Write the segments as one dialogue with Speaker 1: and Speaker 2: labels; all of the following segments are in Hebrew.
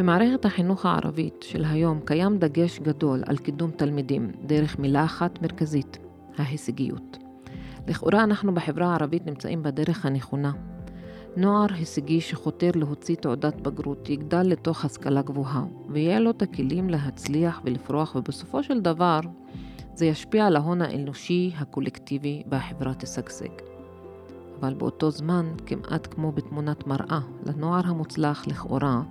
Speaker 1: במערכת החינוך הערבית של היום קיים דגש גדול על קידום תלמידים דרך מילה אחת מרכזית, ההישגיות. לכאורה אנחנו בחברה הערבית נמצאים בדרך הנכונה. נוער הישגי שחותר להוציא תעודת בגרות יגדל לתוך השכלה גבוהה, ויהיה לו את הכלים להצליח ולפרוח, ובסופו של דבר זה ישפיע על ההון האנושי הקולקטיבי והחברה תשגשג. אבל באותו זמן, כמעט כמו בתמונת מראה, לנוער המוצלח לכאורה,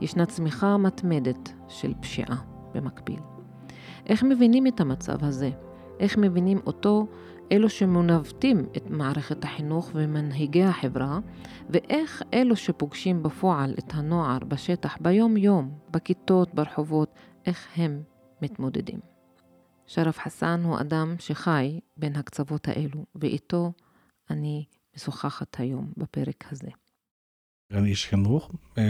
Speaker 1: ישנה צמיחה מתמדת של פשיעה במקביל. איך מבינים את המצב הזה? איך מבינים אותו אלו שמנווטים את מערכת החינוך ומנהיגי החברה, ואיך אלו שפוגשים בפועל את הנוער בשטח ביום-יום, בכיתות, ברחובות, איך הם מתמודדים. שרף חסן הוא אדם שחי בין הקצוות האלו, ואיתו אני משוחחת היום בפרק הזה.
Speaker 2: אני איש חינוך, אה,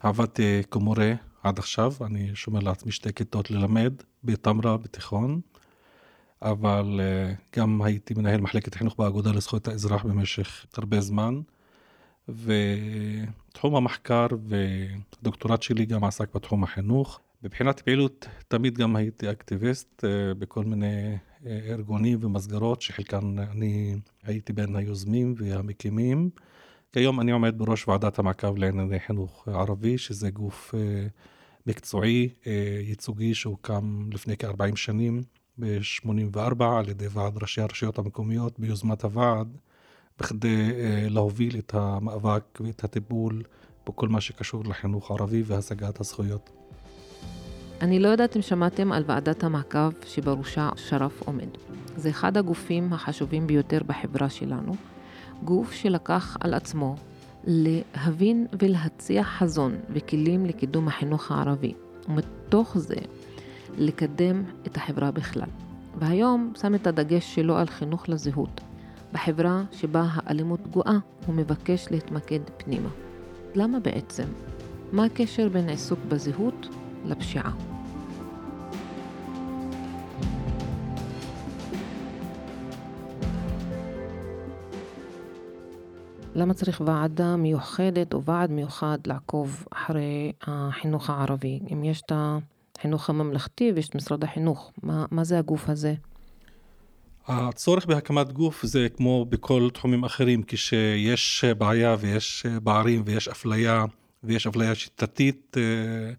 Speaker 2: עבדתי כמורה עד עכשיו, אני שומר לעצמי שתי כיתות ללמד בתמרה בתיכון, אבל אה, גם הייתי מנהל מחלקת חינוך באגודה לזכויות האזרח במשך הרבה זמן, ותחום המחקר והדוקטורט שלי גם עסק בתחום החינוך. מבחינת פעילות תמיד גם הייתי אקטיביסט אה, בכל מיני ארגונים ומסגרות שחלקן אני הייתי בין היוזמים והמקימים. כיום אני עומד בראש ועדת המעקב לענייני חינוך ערבי, שזה גוף אה, מקצועי, אה, ייצוגי, שהוקם לפני כ-40 שנים, ב-84, על ידי ועד ראשי הרשויות המקומיות, ביוזמת הוועד, בכדי אה, להוביל את המאבק ואת הטיפול בכל מה שקשור לחינוך ערבי והשגת הזכויות.
Speaker 1: אני לא יודעת אם שמעתם על ועדת המעקב שבראשה שרף עומד. זה אחד הגופים החשובים ביותר בחברה שלנו. גוף שלקח על עצמו להבין ולהציע חזון וכלים לקידום החינוך הערבי, ומתוך זה לקדם את החברה בכלל. והיום שם את הדגש שלו על חינוך לזהות. בחברה שבה האלימות גואה, הוא מבקש להתמקד פנימה. למה בעצם? מה הקשר בין עיסוק בזהות לפשיעה? למה צריך ועדה מיוחדת או ועד מיוחד לעקוב אחרי החינוך הערבי? אם יש את החינוך הממלכתי ויש את משרד החינוך, מה, מה זה הגוף הזה?
Speaker 2: הצורך בהקמת גוף זה כמו בכל תחומים אחרים, כשיש בעיה ויש פערים ויש אפליה ויש אפליה שיטתית, אה,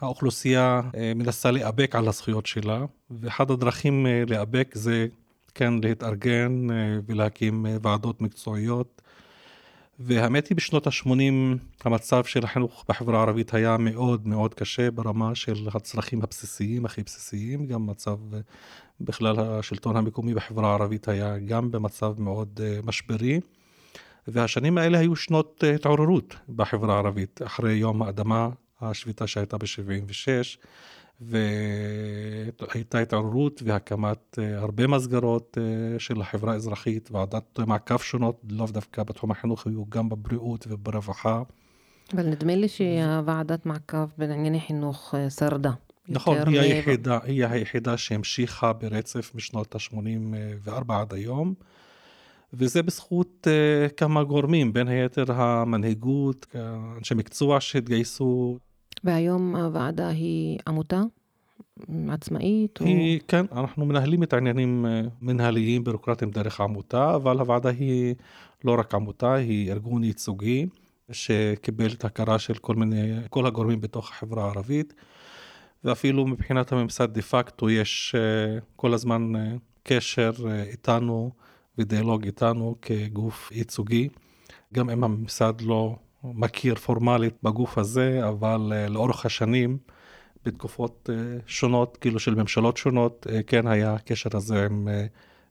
Speaker 2: האוכלוסייה אה, מנסה להיאבק על הזכויות שלה, ואחד הדרכים אה, להיאבק זה כן להתארגן ולהקים ועדות מקצועיות והאמת היא בשנות ה-80 המצב של החינוך בחברה הערבית היה מאוד מאוד קשה ברמה של הצרכים הבסיסיים, הכי בסיסיים, גם מצב בכלל השלטון המקומי בחברה הערבית היה גם במצב מאוד uh, משברי. והשנים האלה היו שנות uh, התעוררות בחברה הערבית, אחרי יום האדמה, השביתה שהייתה ב-76, והייתה התעוררות והקמת אה, הרבה מסגרות אה, של החברה האזרחית, ועדת מעקב שונות, לאו דווקא בתחום החינוך, היו גם בבריאות וברווחה.
Speaker 1: אבל נדמה לי שהוועדת מעקב בענייני חינוך אה, שרדה.
Speaker 2: נכון, היא. היחידה, היא היחידה שהמשיכה ברצף משנות ה-84 עד היום. וזה בזכות uh, כמה גורמים, בין היתר המנהיגות, אנשי מקצוע שהתגייסו
Speaker 1: והיום הוועדה היא עמותה? עצמאית?
Speaker 2: היא, או... כן, אנחנו מנהלים את העניינים אה, מנהליים בירוקרטיים דרך העמותה, אבל הוועדה היא לא רק עמותה, היא ארגון ייצוגי שקיבל את ההכרה של כל מיני, כל הגורמים בתוך החברה הערבית, ואפילו מבחינת הממסד דה פקטו יש אה, כל הזמן אה, קשר איתנו ודיאלוג איתנו כגוף ייצוגי, גם אם הממסד לא מכיר פורמלית בגוף הזה, אבל uh, לאורך השנים, בתקופות uh, שונות, כאילו של ממשלות שונות, uh, כן היה הקשר הזה עם,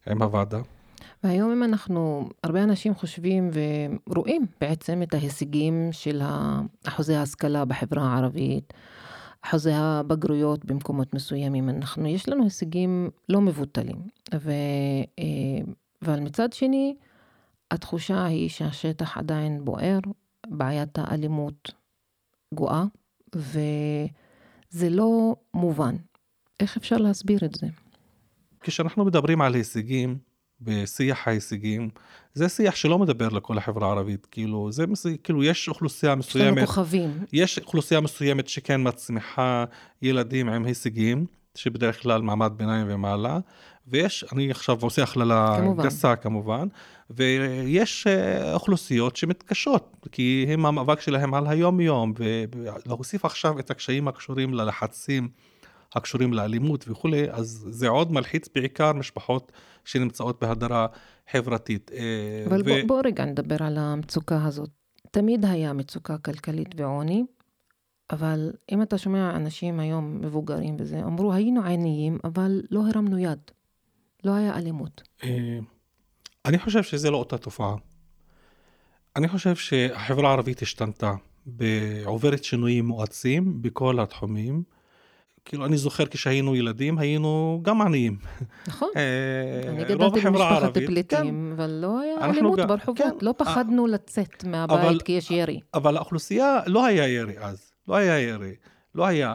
Speaker 2: עם הוועדה.
Speaker 1: והיום אם אנחנו, הרבה אנשים חושבים ורואים בעצם את ההישגים של אחוזי ההשכלה בחברה הערבית, אחוזי הבגרויות במקומות מסוימים, אנחנו, יש לנו הישגים לא מבוטלים. ו, אבל מצד שני, התחושה היא שהשטח עדיין בוער, בעיית האלימות גואה, וזה לא מובן. איך אפשר להסביר את זה?
Speaker 2: כשאנחנו מדברים על הישגים בשיח ההישגים, זה שיח שלא מדבר לכל החברה הערבית, כאילו, זה. כאילו, יש אוכלוסייה מסוימת...
Speaker 1: יש לנו כוכבים.
Speaker 2: יש אוכלוסייה מסוימת שכן מצמיחה ילדים עם הישגים, שבדרך כלל מעמד ביניים ומעלה, ויש, אני עכשיו עושה הכללה כמובן. גסה כמובן, ויש אה, אוכלוסיות שמתקשות, כי הם המאבק שלהם על היום-יום, ולהוסיף עכשיו את הקשיים הקשורים ללחצים הקשורים לאלימות וכולי, אז זה עוד מלחיץ בעיקר משפחות שנמצאות בהדרה חברתית.
Speaker 1: אה, אבל ו... בוא, בוא רגע נדבר על המצוקה הזאת. תמיד היה מצוקה כלכלית ועוני, אבל אם אתה שומע אנשים היום מבוגרים וזה, אמרו היינו עניים, אבל לא הרמנו יד. לא היה אלימות. אה,
Speaker 2: אני חושב שזה לא אותה תופעה. אני חושב שהחברה הערבית השתנתה, עוברת שינויים מואצים בכל התחומים. כאילו, אני זוכר כשהיינו ילדים, היינו גם עניים.
Speaker 1: נכון. אה, אני גדלתי במשפחת פליטים, כן. אבל לא היה אלימות ברחובות, כן. לא פחדנו לצאת מהבית כי יש ירי.
Speaker 2: אבל האוכלוסייה, לא היה ירי אז, לא היה ירי. לא היה,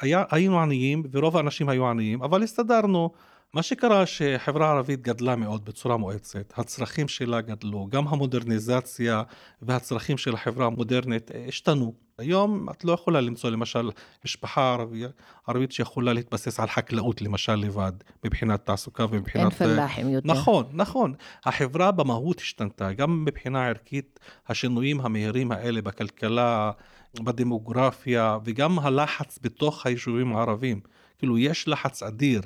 Speaker 2: היה, היינו עניים ורוב האנשים היו עניים, אבל הסתדרנו. מה שקרה שחברה הערבית גדלה מאוד בצורה מואצת, הצרכים שלה גדלו, גם המודרניזציה והצרכים של החברה המודרנית אה, השתנו. היום את לא יכולה למצוא למשל משפחה ערבית, ערבית שיכולה להתבסס על חקלאות למשל לבד, מבחינת תעסוקה ומבחינת... אין
Speaker 1: פלאחים יותר.
Speaker 2: נכון, נכון. החברה במהות השתנתה, גם מבחינה ערכית, השינויים המהירים האלה בכלכלה, בדמוגרפיה, וגם הלחץ בתוך היישובים הערבים. כאילו, יש לחץ אדיר.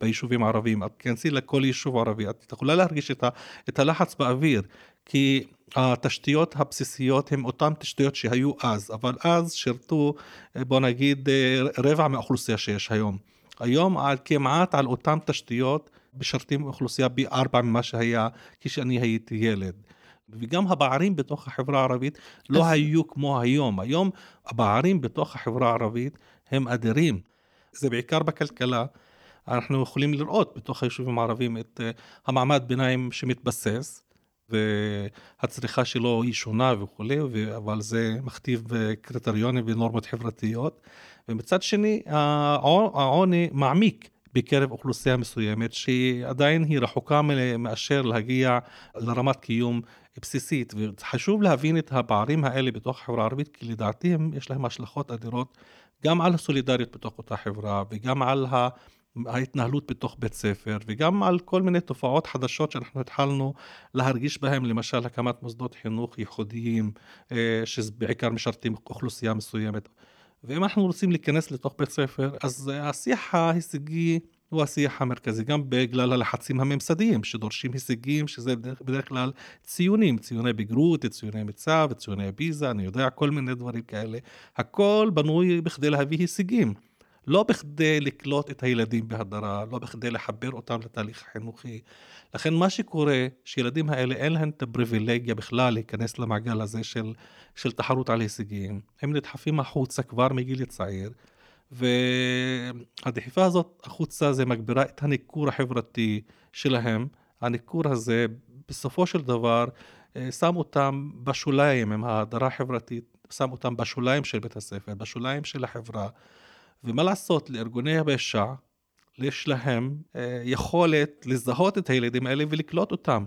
Speaker 2: ביישובים הערביים, את תיכנסי לכל יישוב ערבי, את יכולה להרגיש את, ה, את הלחץ באוויר, כי התשתיות הבסיסיות הן אותן תשתיות שהיו אז, אבל אז שירתו, בוא נגיד, רבע מהאוכלוסייה שיש היום. היום על, כמעט על אותן תשתיות משרתים אוכלוסייה פי ארבע ממה שהיה כשאני הייתי ילד. וגם הפערים בתוך החברה הערבית לא היו כמו היום. היום הפערים בתוך החברה הערבית הם אדירים. זה בעיקר בכלכלה. אנחנו יכולים לראות בתוך היישובים הערביים את אה, המעמד ביניים שמתבסס, והצריכה שלו היא שונה וכולי, אבל זה מכתיב אה, קריטריונים ונורמות חברתיות. ומצד שני, העוני מעמיק בקרב אוכלוסייה מסוימת, שעדיין היא רחוקה מאשר להגיע לרמת קיום בסיסית. וחשוב להבין את הפערים האלה בתוך החברה הערבית, כי לדעתי יש להם השלכות אדירות גם על הסולידריות בתוך אותה חברה, וגם על. ההתנהלות בתוך בית ספר, וגם על כל מיני תופעות חדשות שאנחנו התחלנו להרגיש בהן, למשל הקמת מוסדות חינוך ייחודיים, אה, שבעיקר משרתים אוכלוסייה מסוימת. ואם אנחנו רוצים להיכנס לתוך בית ספר, אז השיח ההישגי הוא השיח המרכזי, גם בגלל הלחצים הממסדיים שדורשים הישגים, שזה בדרך כלל ציונים, ציוני בגרות, ציוני מצב, ציוני ביזה, אני יודע, כל מיני דברים כאלה. הכל בנוי בכדי להביא הישגים. לא בכדי לקלוט את הילדים בהדרה, לא בכדי לחבר אותם לתהליך החינוכי. לכן מה שקורה, שילדים האלה אין להם את הפריבילגיה בכלל להיכנס למעגל הזה של, של תחרות על הישגים. הם נדחפים החוצה כבר מגיל צעיר, והדחיפה הזאת החוצה זה מגבירה את הניכור החברתי שלהם. הניכור הזה בסופו של דבר אה, שם אותם בשוליים עם ההדרה החברתית, שם אותם בשוליים של בית הספר, בשוליים של החברה. ומה לעשות, לארגוני הפשע יש להם אה, יכולת לזהות את הילדים האלה ולקלוט אותם.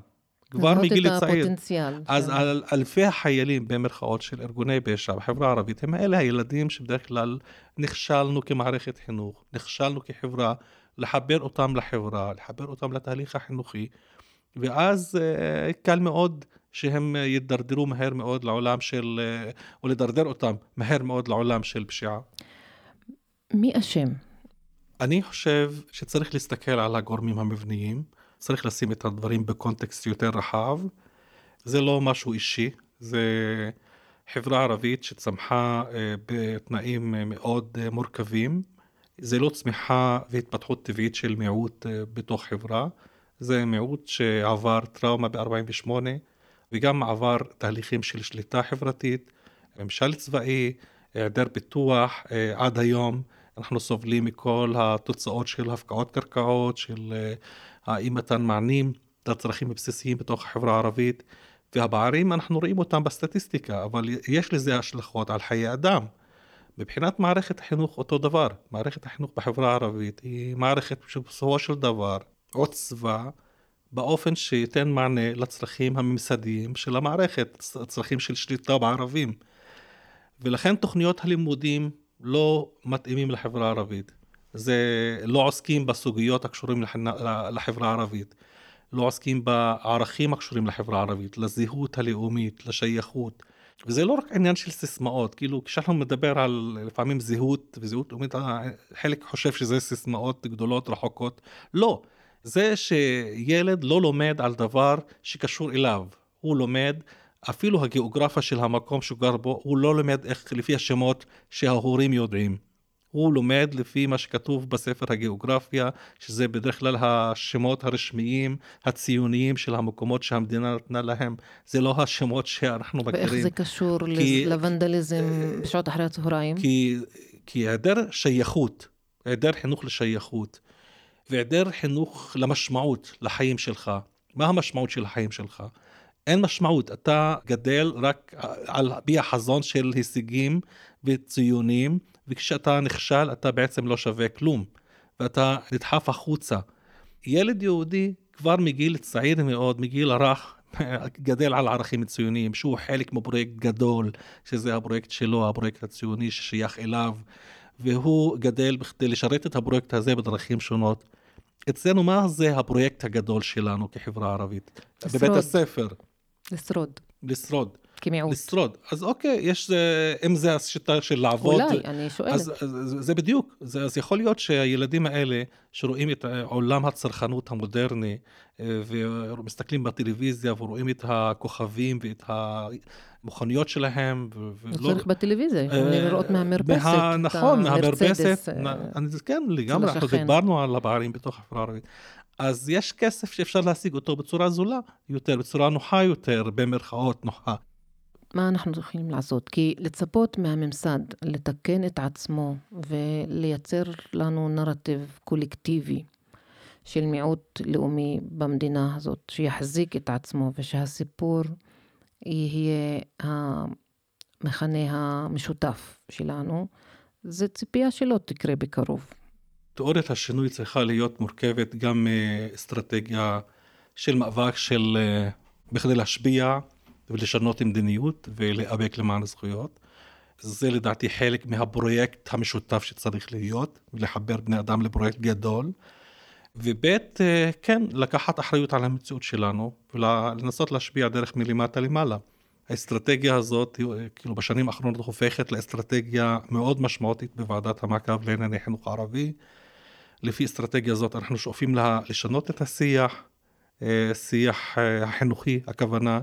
Speaker 1: כבר מגיל צעיר. לזהות את הפוטנציאל.
Speaker 2: אז כן. על אלפי החיילים במרכאות של ארגוני פשע בחברה הערבית, הם אלה הילדים שבדרך כלל נכשלנו כמערכת חינוך, נכשלנו כחברה, לחבר אותם לחברה, לחבר אותם לתהליך החינוכי, ואז אה, קל מאוד שהם יידרדרו מהר מאוד לעולם של, אה, או לדרדר אותם מהר מאוד לעולם של פשיעה.
Speaker 1: מי אשם?
Speaker 2: אני חושב שצריך להסתכל על הגורמים המבניים, צריך לשים את הדברים בקונטקסט יותר רחב. זה לא משהו אישי, זה חברה ערבית שצמחה אה, בתנאים אה, מאוד אה, מורכבים. זה לא צמיחה והתפתחות טבעית של מיעוט בתוך חברה, זה מיעוט שעבר טראומה ב-48' וגם עבר תהליכים של שליטה חברתית, ממשל צבאי, היעדר פיתוח עד היום. אנחנו סובלים מכל התוצאות של הפקעות קרקעות, של אה, אי מתן מענים לצרכים הבסיסיים בתוך החברה הערבית, והפערים אנחנו רואים אותם בסטטיסטיקה, אבל יש לזה השלכות על חיי אדם. מבחינת מערכת החינוך אותו דבר, מערכת החינוך בחברה הערבית היא מערכת שבסופו של דבר עוצבה באופן שייתן מענה לצרכים הממסדיים של המערכת, צרכים של שליטה בערבים. ולכן תוכניות הלימודים לא מתאימים לחברה הערבית. זה לא עוסקים בסוגיות הקשורים לחברה הערבית. לא עוסקים בערכים הקשורים לחברה הערבית, לזהות הלאומית, לשייכות. וזה לא רק עניין של סיסמאות, כאילו כשאנחנו מדבר על לפעמים זהות וזהות לאומית, חלק חושב שזה סיסמאות גדולות, רחוקות. לא, זה שילד לא לומד על דבר שקשור אליו, הוא לומד אפילו הגיאוגרפיה של המקום שהוא גר בו, הוא לא לומד איך לפי השמות שההורים יודעים. הוא לומד לפי מה שכתוב בספר הגיאוגרפיה, שזה בדרך כלל השמות הרשמיים הציוניים של המקומות שהמדינה נתנה להם. זה לא השמות שאנחנו מכירים.
Speaker 1: ואיך זה קשור כי, לוונדליזם בשעות אחרי הצהריים?
Speaker 2: כי, כי היעדר שייכות, היעדר חינוך לשייכות, והיעדר חינוך למשמעות לחיים שלך. מה המשמעות של החיים שלך? אין משמעות, אתה גדל רק על פי החזון של הישגים וציונים, וכשאתה נכשל אתה בעצם לא שווה כלום, ואתה נדחף החוצה. ילד יהודי כבר מגיל צעיר מאוד, מגיל הרך, גדל על ערכים ציוניים, שהוא חלק מפרויקט גדול, שזה הפרויקט שלו, הפרויקט הציוני ששייך אליו, והוא גדל בכדי לשרת את הפרויקט הזה בדרכים שונות. אצלנו מה זה הפרויקט הגדול שלנו כחברה ערבית? בבית הספר.
Speaker 1: לשרוד.
Speaker 2: לשרוד.
Speaker 1: כמיעוט.
Speaker 2: לשרוד. אז אוקיי, יש, אם זה השיטה של לעבוד...
Speaker 1: אולי, אני שואלת.
Speaker 2: אז, אז זה בדיוק. זה, אז יכול להיות שהילדים האלה, שרואים את עולם הצרכנות המודרני, אה, ומסתכלים בטלוויזיה ורואים את הכוכבים ואת המכוניות שלהם.
Speaker 1: ולא... צריך בטלוויזיה, יכולים אה, לראות מהמרפסת.
Speaker 2: מה, נכון, מהמרפסת. אה, כן, לגמרי, אנחנו דיברנו על הפערים בתוך החברה הערבית. אז יש כסף שאפשר להשיג אותו בצורה זולה יותר, בצורה נוחה יותר, במרכאות נוחה.
Speaker 1: מה אנחנו יכולים לעשות? כי לצפות מהממסד לתקן את עצמו ולייצר לנו נרטיב קולקטיבי של מיעוט לאומי במדינה הזאת, שיחזיק את עצמו ושהסיפור יהיה המכנה המשותף שלנו, זה ציפייה שלא תקרה בקרוב.
Speaker 2: תיאוריית השינוי צריכה להיות מורכבת גם מאסטרטגיה של מאבק של אה, בכדי להשפיע ולשנות מדיניות ולהיאבק למען הזכויות. זה לדעתי חלק מהפרויקט המשותף שצריך להיות, ולחבר בני אדם לפרויקט גדול. וב' אה, כן, לקחת אחריות על המציאות שלנו ולנסות להשפיע דרך מלמטה למעלה. האסטרטגיה הזאת, אה, כאילו בשנים האחרונות הופכת לאסטרטגיה מאוד משמעותית בוועדת המעקב לענייני חינוך ערבי. לפי אסטרטגיה הזאת אנחנו שואפים לה, לשנות את השיח, אה, שיח החינוכי, הכוונה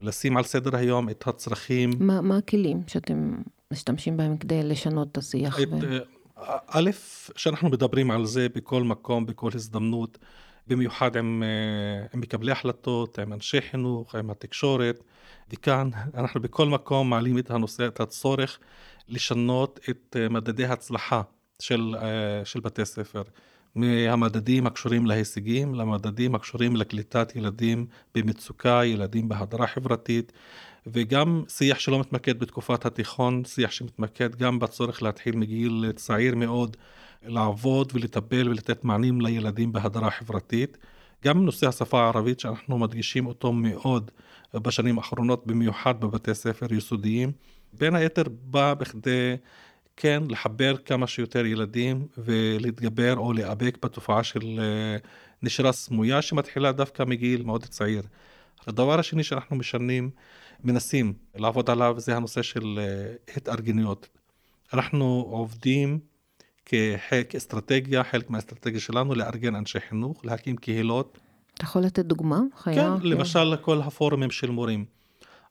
Speaker 2: לשים על סדר היום את הצרכים.
Speaker 1: מה, מה הכלים שאתם משתמשים בהם כדי לשנות את השיח? את, ו...
Speaker 2: אה, א', שאנחנו מדברים על זה בכל מקום, בכל הזדמנות, במיוחד עם, אה, עם מקבלי החלטות, עם אנשי חינוך, עם התקשורת, וכאן אנחנו בכל מקום מעלים את הנושא, את הצורך לשנות את אה, מדדי ההצלחה של, של בתי ספר. מהמדדים הקשורים להישגים למדדים הקשורים לקליטת ילדים במצוקה, ילדים בהדרה חברתית, וגם שיח שלא מתמקד בתקופת התיכון, שיח שמתמקד גם בצורך להתחיל מגיל צעיר מאוד לעבוד ולטפל ולתת מענים לילדים בהדרה חברתית. גם נושא השפה הערבית שאנחנו מדגישים אותו מאוד בשנים האחרונות, במיוחד בבתי ספר יסודיים, בין היתר בא בכדי כן לחבר כמה שיותר ילדים ולהתגבר או להיאבק בתופעה של אה, נשירה סמויה שמתחילה דווקא מגיל מאוד צעיר. הדבר השני שאנחנו משנים, מנסים לעבוד עליו זה הנושא של אה, התארגנויות. אנחנו עובדים כאסטרטגיה, חלק מהאסטרטגיה שלנו, לארגן אנשי חינוך, להקים קהילות.
Speaker 1: אתה יכול לתת דוגמה?
Speaker 2: חיה? כן, כן, למשל כל הפורומים של מורים.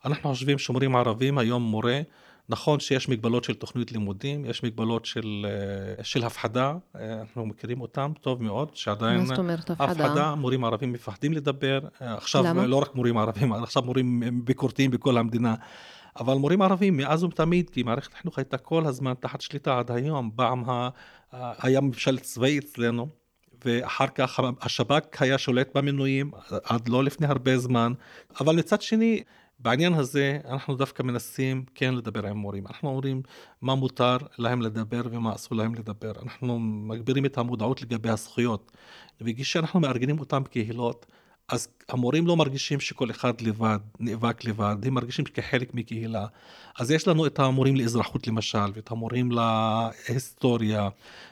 Speaker 2: אנחנו חושבים שמורים ערבים, היום מורה, נכון שיש מגבלות של תוכנית לימודים, יש מגבלות של, אה, של הפחדה, אה, אנחנו מכירים אותם טוב מאוד, שעדיין...
Speaker 1: מה זאת אומרת הפחדה?
Speaker 2: הפחדה, מורים ערבים מפחדים לדבר. אה, עכשיו, למה? לא רק מורים ערבים, עכשיו מורים ביקורתיים בכל המדינה. אבל מורים ערבים מאז ומתמיד, כי מערכת החינוך הייתה כל הזמן תחת שליטה עד היום, פעם ה... היה ממשל צבאי אצלנו, ואחר כך השב"כ היה שולט במינויים עד לא לפני הרבה זמן, אבל מצד שני, בעניין הזה אנחנו דווקא מנסים כן לדבר עם מורים. אנחנו אומרים מה מותר להם לדבר ומה אסור להם לדבר. אנחנו מגבירים את המודעות לגבי הזכויות. וכשאנחנו מארגנים אותם בקהילות, אז המורים לא מרגישים שכל אחד לבד, נאבק לבד, הם מרגישים כחלק מקהילה. אז יש לנו את המורים לאזרחות למשל, ואת המורים להיסטוריה.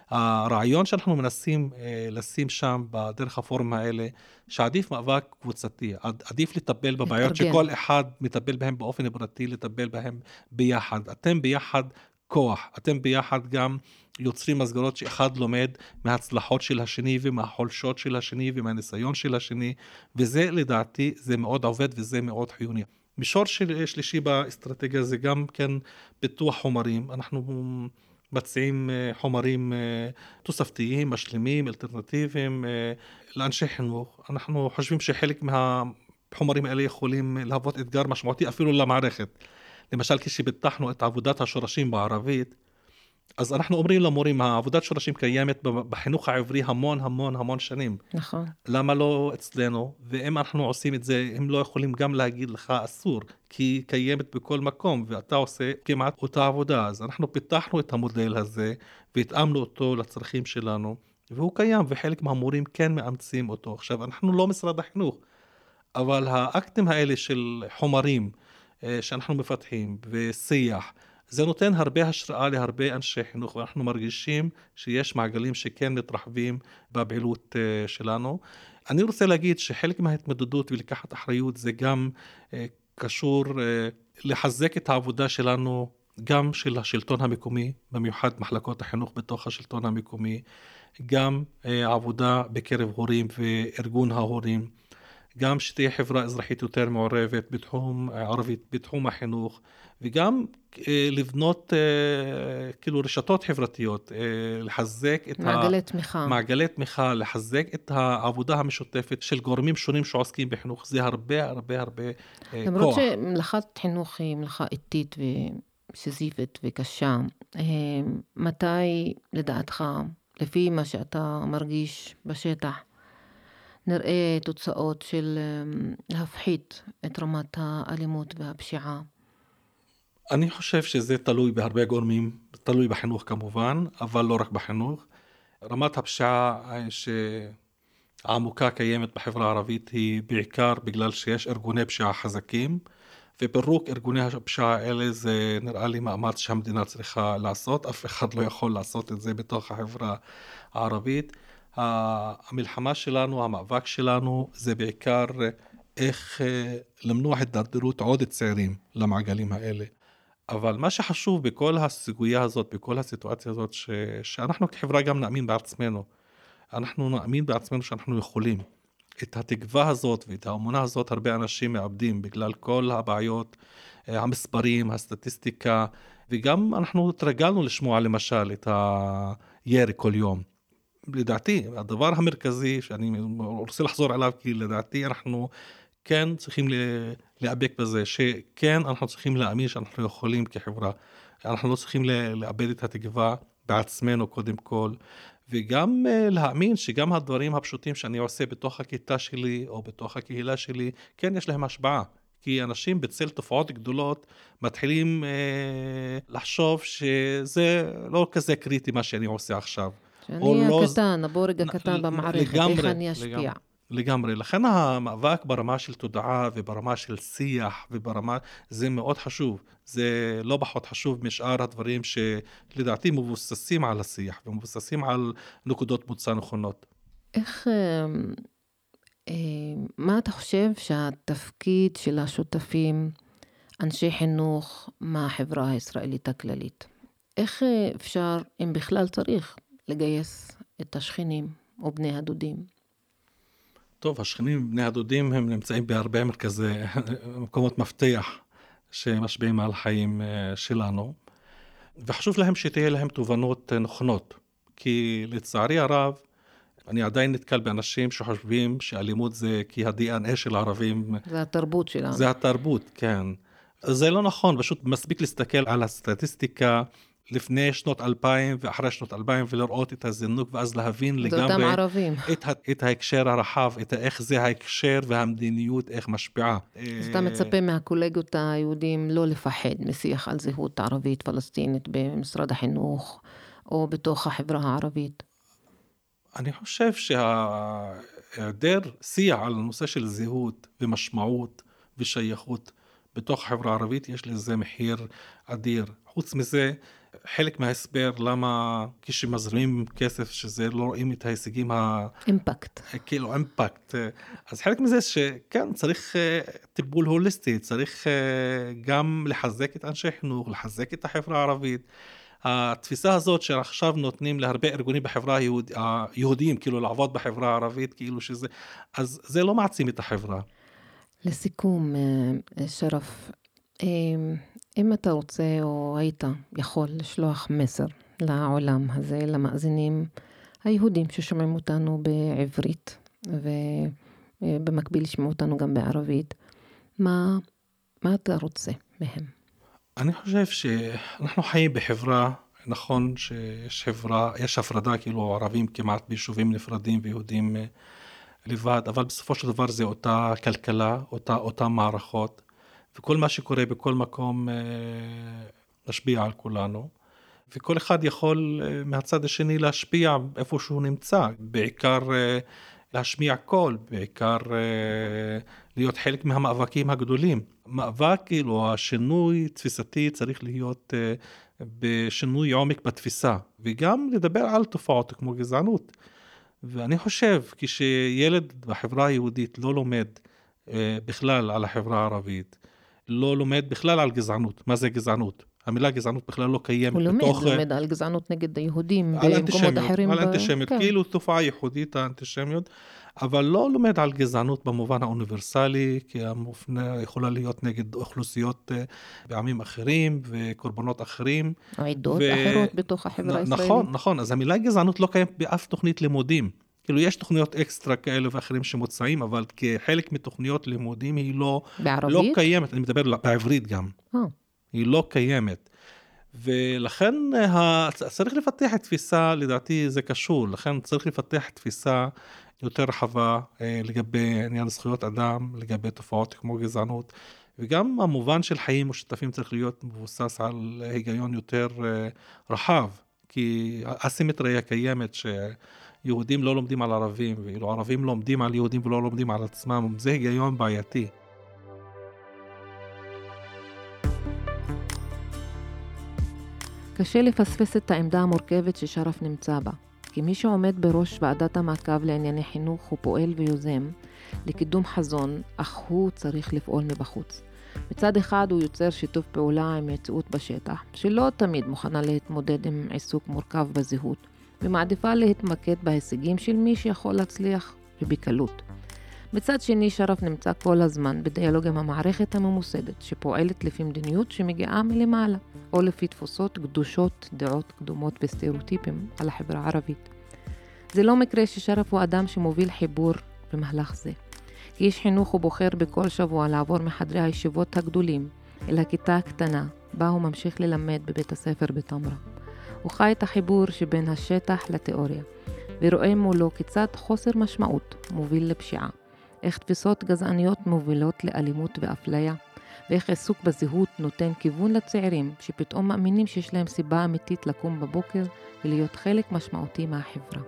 Speaker 2: הרעיון שאנחנו מנסים אה, לשים שם, בדרך הפורום האלה, שעדיף מאבק קבוצתי, עדיף לטפל בבעיות. שכל אחד מטפל בהם באופן פרטי, לטפל בהם ביחד. אתם ביחד כוח, אתם ביחד גם יוצרים מסגרות שאחד לומד מההצלחות של השני ומהחולשות של השני ומהניסיון של השני, וזה לדעתי, זה מאוד עובד וזה מאוד חיוני. מישור של, שלישי באסטרטגיה זה גם כן פיתוח חומרים. אנחנו מציעים אה, חומרים אה, תוספתיים, משלימים, אלטרנטיביים אה, לאנשי חינוך. אנחנו חושבים שחלק מהחומרים האלה יכולים להוות אתגר משמעותי אפילו למערכת. למשל כשפיתחנו את עבודת השורשים בערבית, אז אנחנו אומרים למורים, העבודת שורשים קיימת בחינוך העברי המון המון המון שנים.
Speaker 1: נכון.
Speaker 2: למה לא אצלנו? ואם אנחנו עושים את זה, הם לא יכולים גם להגיד לך אסור, כי היא קיימת בכל מקום, ואתה עושה כמעט אותה עבודה. אז אנחנו פיתחנו את המודל הזה, והתאמנו אותו לצרכים שלנו, והוא קיים, וחלק מהמורים כן מאמצים אותו. עכשיו, אנחנו לא משרד החינוך, אבל האקטים האלה של חומרים שאנחנו מפתחים, ושיח, זה נותן הרבה השראה להרבה אנשי חינוך, ואנחנו מרגישים שיש מעגלים שכן מתרחבים בפעילות אה, שלנו. אני רוצה להגיד שחלק מההתמודדות ולקחת אחריות זה גם אה, קשור אה, לחזק את העבודה שלנו, גם של השלטון המקומי, במיוחד מחלקות החינוך בתוך השלטון המקומי, גם עבודה בקרב הורים וארגון ההורים. גם שתהיה חברה אזרחית יותר מעורבת בתחום ערבית, בתחום החינוך, וגם אה, לבנות אה, כאילו רשתות חברתיות, אה, לחזק את
Speaker 1: מעגלי ה... תמיכה.
Speaker 2: מעגלי תמיכה, לחזק את העבודה המשותפת של גורמים שונים שעוסקים בחינוך, זה הרבה הרבה הרבה כוח.
Speaker 1: למרות שמלאכת חינוך היא מלאכה איטית וסיזיפית וקשה, מתי לדעתך, לפי מה שאתה מרגיש בשטח, נראה תוצאות של להפחית את רמת האלימות והפשיעה?
Speaker 2: אני חושב שזה תלוי בהרבה גורמים, תלוי בחינוך כמובן, אבל לא רק בחינוך. רמת הפשיעה העמוקה קיימת בחברה הערבית היא בעיקר בגלל שיש ארגוני פשיעה חזקים, ופירוק ארגוני הפשיעה האלה זה נראה לי מאמץ שהמדינה צריכה לעשות, אף אחד לא יכול לעשות את זה בתוך החברה הערבית. המלחמה שלנו, המאבק שלנו, זה בעיקר איך אה, למנוע הידרדרות עוד צעירים למעגלים האלה. אבל מה שחשוב בכל הסוגיה הזאת, בכל הסיטואציה הזאת, ש... שאנחנו כחברה גם נאמין בעצמנו. אנחנו נאמין בעצמנו שאנחנו יכולים. את התקווה הזאת ואת האמונה הזאת הרבה אנשים מאבדים בגלל כל הבעיות, אה, המספרים, הסטטיסטיקה, וגם אנחנו התרגלנו לשמוע למשל את הירי כל יום. לדעתי, הדבר המרכזי שאני רוצה לחזור עליו, כי לדעתי אנחנו כן צריכים להיאבק בזה, שכן אנחנו צריכים להאמין שאנחנו יכולים כחברה. אנחנו לא צריכים לאבד את התקווה בעצמנו קודם כל, וגם אה, להאמין שגם הדברים הפשוטים שאני עושה בתוך הכיתה שלי או בתוך הקהילה שלי, כן יש להם השפעה. כי אנשים בצל תופעות גדולות מתחילים אה, לחשוב שזה לא כזה קריטי מה שאני עושה עכשיו.
Speaker 1: שאני לא הקטן. הבורג הקטן במערכת, איך אני אשפיע. לגמרי.
Speaker 2: לגמרי. לכן המאבק ברמה של תודעה וברמה של שיח וברמה, זה מאוד חשוב. זה לא פחות חשוב משאר הדברים שלדעתי מבוססים על השיח ומבוססים על נקודות מוצא נכונות.
Speaker 1: איך, אה, אה, מה אתה חושב שהתפקיד של השותפים, אנשי חינוך מהחברה הישראלית הכללית? איך אה, אפשר, אם בכלל צריך, לגייס את השכנים או בני הדודים?
Speaker 2: טוב, השכנים, בני הדודים, הם נמצאים בהרבה מרכזי, מקומות מפתח שמשפיעים על החיים אה, שלנו, וחשוב להם שתהיה להם תובנות אה, נכונות, כי לצערי הרב, אני עדיין נתקל באנשים שחושבים שאלימות זה כי ה-DNA של הערבים...
Speaker 1: זה התרבות שלנו.
Speaker 2: זה התרבות, כן. זה לא נכון, פשוט מספיק להסתכל על הסטטיסטיקה לפני שנות 2000 ואחרי שנות 2000 ולראות את הזינוק ואז להבין לגמרי את, את ההקשר הרחב, את איך זה ההקשר והמדיניות, איך משפיעה.
Speaker 1: אז אתה מצפה מהקולגות היהודים לא לפחד משיח על זהות ערבית פלסטינית במשרד החינוך או בתוך החברה הערבית?
Speaker 2: אני חושב היעדר שיח על הנושא של זהות ומשמעות ושייכות בתוך החברה הערבית, יש לזה מחיר אדיר. חוץ מזה, חלק מההסבר למה כשמזרימים כסף שזה לא רואים את ההישגים ה...
Speaker 1: אימפקט.
Speaker 2: כאילו אימפקט. אז חלק מזה שכן צריך אה, טיפול הוליסטי, צריך אה, גם לחזק את אנשי חינוך, לחזק את החברה הערבית. התפיסה הזאת שעכשיו נותנים להרבה ארגונים בחברה היהוד, היהודיים כאילו לעבוד בחברה הערבית כאילו שזה אז זה לא מעצים את החברה.
Speaker 1: לסיכום אה, שרף אם אתה רוצה או היית יכול לשלוח מסר לעולם הזה, למאזינים היהודים ששומעים אותנו בעברית, ובמקביל ישמעו אותנו גם בערבית, מה, מה אתה רוצה מהם?
Speaker 2: אני חושב שאנחנו חיים בחברה, נכון שיש חברה, יש הפרדה, כאילו ערבים כמעט ביישובים נפרדים ויהודים אה, לבד, אבל בסופו של דבר זה אותה כלכלה, אותה, אותה מערכות. וכל מה שקורה בכל מקום אה, משפיע על כולנו. וכל אחד יכול אה, מהצד השני להשפיע איפה שהוא נמצא, בעיקר אה, להשמיע קול, בעיקר להיות חלק מהמאבקים הגדולים. מאבק, כאילו, השינוי תפיסתי צריך להיות בשינוי עומק בתפיסה, וגם לדבר על תופעות כמו גזענות. ואני חושב, כשילד בחברה היהודית לא לומד בכלל על החברה הערבית, לא לומד בכלל על גזענות. מה זה גזענות? המילה גזענות בכלל לא קיימת
Speaker 1: הוא לומד, בתוך... הוא לומד על גזענות נגד היהודים במקומות אחרים.
Speaker 2: על אנטישמיות, כן. כאילו תופעה ייחודית האנטישמיות, אבל לא לומד על גזענות במובן האוניברסלי, כי המופנה יכולה להיות נגד אוכלוסיות אה, בעמים אחרים וקורבנות אחרים.
Speaker 1: עדות ו... אחרות בתוך החברה הישראלית.
Speaker 2: נכון, נכון, אז המילה גזענות לא קיימת באף תוכנית לימודים. כאילו יש תוכניות אקסטרה כאלה ואחרים שמוצאים, אבל כחלק מתוכניות לימודים היא לא, בערבית? לא קיימת, אני מדבר בעברית גם. Oh. היא לא קיימת. ולכן צריך לפתח תפיסה, לדעתי זה קשור, לכן צריך לפתח תפיסה יותר רחבה אה, לגבי עניין זכויות אדם, לגבי תופעות כמו גזענות, וגם המובן של חיים משותפים צריך להיות מבוסס על היגיון יותר אה, רחב, כי הסימטריה קיימת ש... יהודים לא לומדים על ערבים, ואילו ערבים לומדים על יהודים ולא לומדים על עצמם, זה היגיון בעייתי.
Speaker 1: קשה לפספס את העמדה המורכבת ששרף נמצא בה, כי מי שעומד בראש ועדת המעקב לענייני חינוך הוא פועל ויוזם לקידום חזון, אך הוא צריך לפעול מבחוץ. מצד אחד הוא יוצר שיתוף פעולה עם מציאות בשטח, שלא תמיד מוכנה להתמודד עם עיסוק מורכב בזהות, ומעדיפה להתמקד בהישגים של מי שיכול להצליח ובקלות. מצד שני, שרף נמצא כל הזמן בדיאלוג עם המערכת הממוסדת, שפועלת לפי מדיניות שמגיעה מלמעלה, או לפי תפוסות קדושות, דעות קדומות וסטריאוטיפים על החברה הערבית. זה לא מקרה ששרף הוא אדם שמוביל חיבור במהלך זה. כאיש חינוך הוא בוחר בכל שבוע לעבור מחדרי הישיבות הגדולים אל הכיתה הקטנה, בה הוא ממשיך ללמד בבית הספר בתמרה. הוא חי את החיבור שבין השטח לתיאוריה, ורואה מולו כיצד חוסר משמעות מוביל לפשיעה, איך תפיסות גזעניות מובילות לאלימות ואפליה, ואיך עיסוק בזהות נותן כיוון לצעירים שפתאום מאמינים שיש להם סיבה אמיתית לקום בבוקר ולהיות חלק משמעותי מהחברה.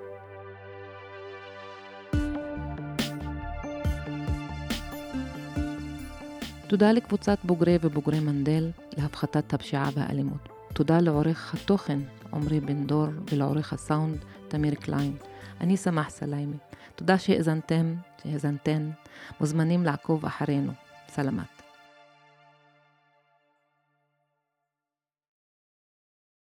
Speaker 1: תודה לקבוצת בוגרי ובוגרי מנדל להפחתת הפשיעה והאלימות. תודה לעורך התוכן עמרי בן דור ולעורך הסאונד תמיר קליין. אני סמח סליימי. תודה שהאזנתם, שהאזנתן. מוזמנים לעקוב אחרינו. סלמת.